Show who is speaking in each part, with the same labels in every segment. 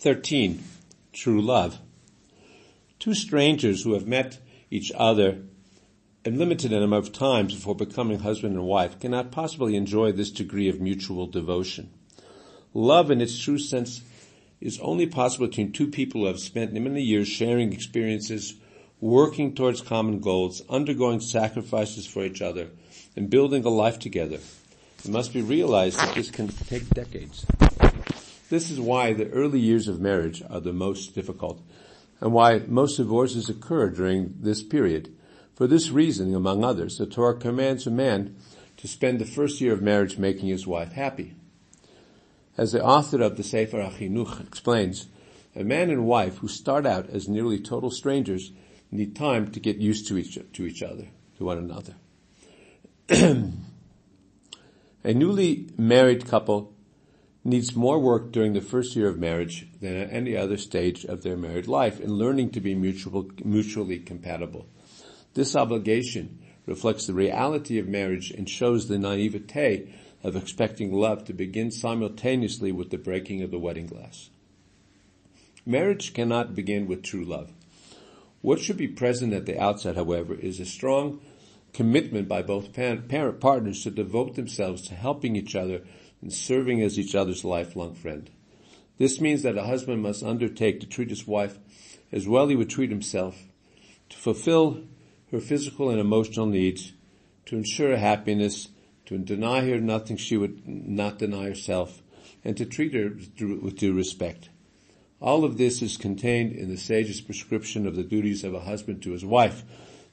Speaker 1: 13. True love. Two strangers who have met each other a limited number of times before becoming husband and wife cannot possibly enjoy this degree of mutual devotion. Love in its true sense is only possible between two people who have spent many years sharing experiences, working towards common goals, undergoing sacrifices for each other, and building a life together. It must be realized that this can take decades. This is why the early years of marriage are the most difficult and why most divorces occur during this period. For this reason, among others, the Torah commands a man to spend the first year of marriage making his wife happy. As the author of the Sefer HaChinuch explains, a man and wife who start out as nearly total strangers need time to get used to each, to each other, to one another. a newly married couple needs more work during the first year of marriage than at any other stage of their married life in learning to be mutual, mutually compatible. This obligation reflects the reality of marriage and shows the naivete of expecting love to begin simultaneously with the breaking of the wedding glass. Marriage cannot begin with true love. What should be present at the outset, however, is a strong commitment by both parent partners to devote themselves to helping each other and serving as each other's lifelong friend. This means that a husband must undertake to treat his wife as well he would treat himself, to fulfill her physical and emotional needs, to ensure her happiness, to deny her nothing she would not deny herself, and to treat her with due respect. All of this is contained in the sage's prescription of the duties of a husband to his wife.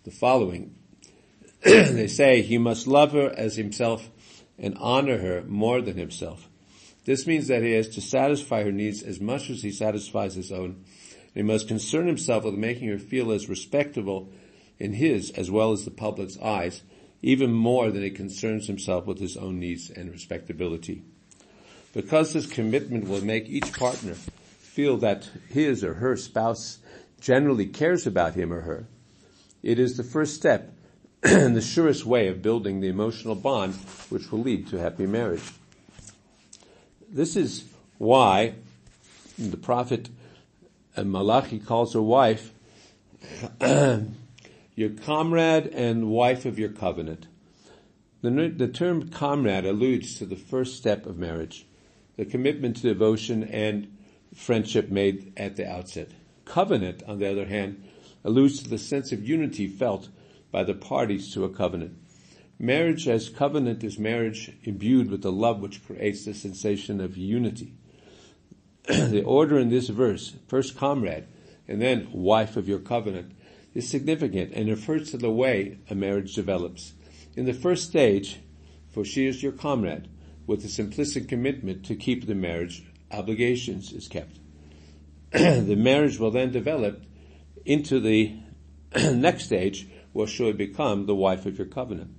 Speaker 1: The following. they say he must love her as himself and honor her more than himself. This means that he has to satisfy her needs as much as he satisfies his own. He must concern himself with making her feel as respectable in his as well as the public's eyes even more than he concerns himself with his own needs and respectability. Because this commitment will make each partner feel that his or her spouse generally cares about him or her, it is the first step and the surest way of building the emotional bond which will lead to happy marriage. This is why the prophet uh, Malachi calls her wife your comrade and wife of your covenant. The, the term comrade alludes to the first step of marriage, the commitment to devotion and friendship made at the outset. Covenant, on the other hand, alludes to the sense of unity felt by the parties to a covenant. Marriage as covenant is marriage imbued with the love which creates the sensation of unity. the order in this verse, first comrade, and then wife of your covenant, is significant and refers to the way a marriage develops. In the first stage, for she is your comrade, with a implicit commitment to keep the marriage obligations is kept. the marriage will then develop into the next stage where surely become the wife of your covenant.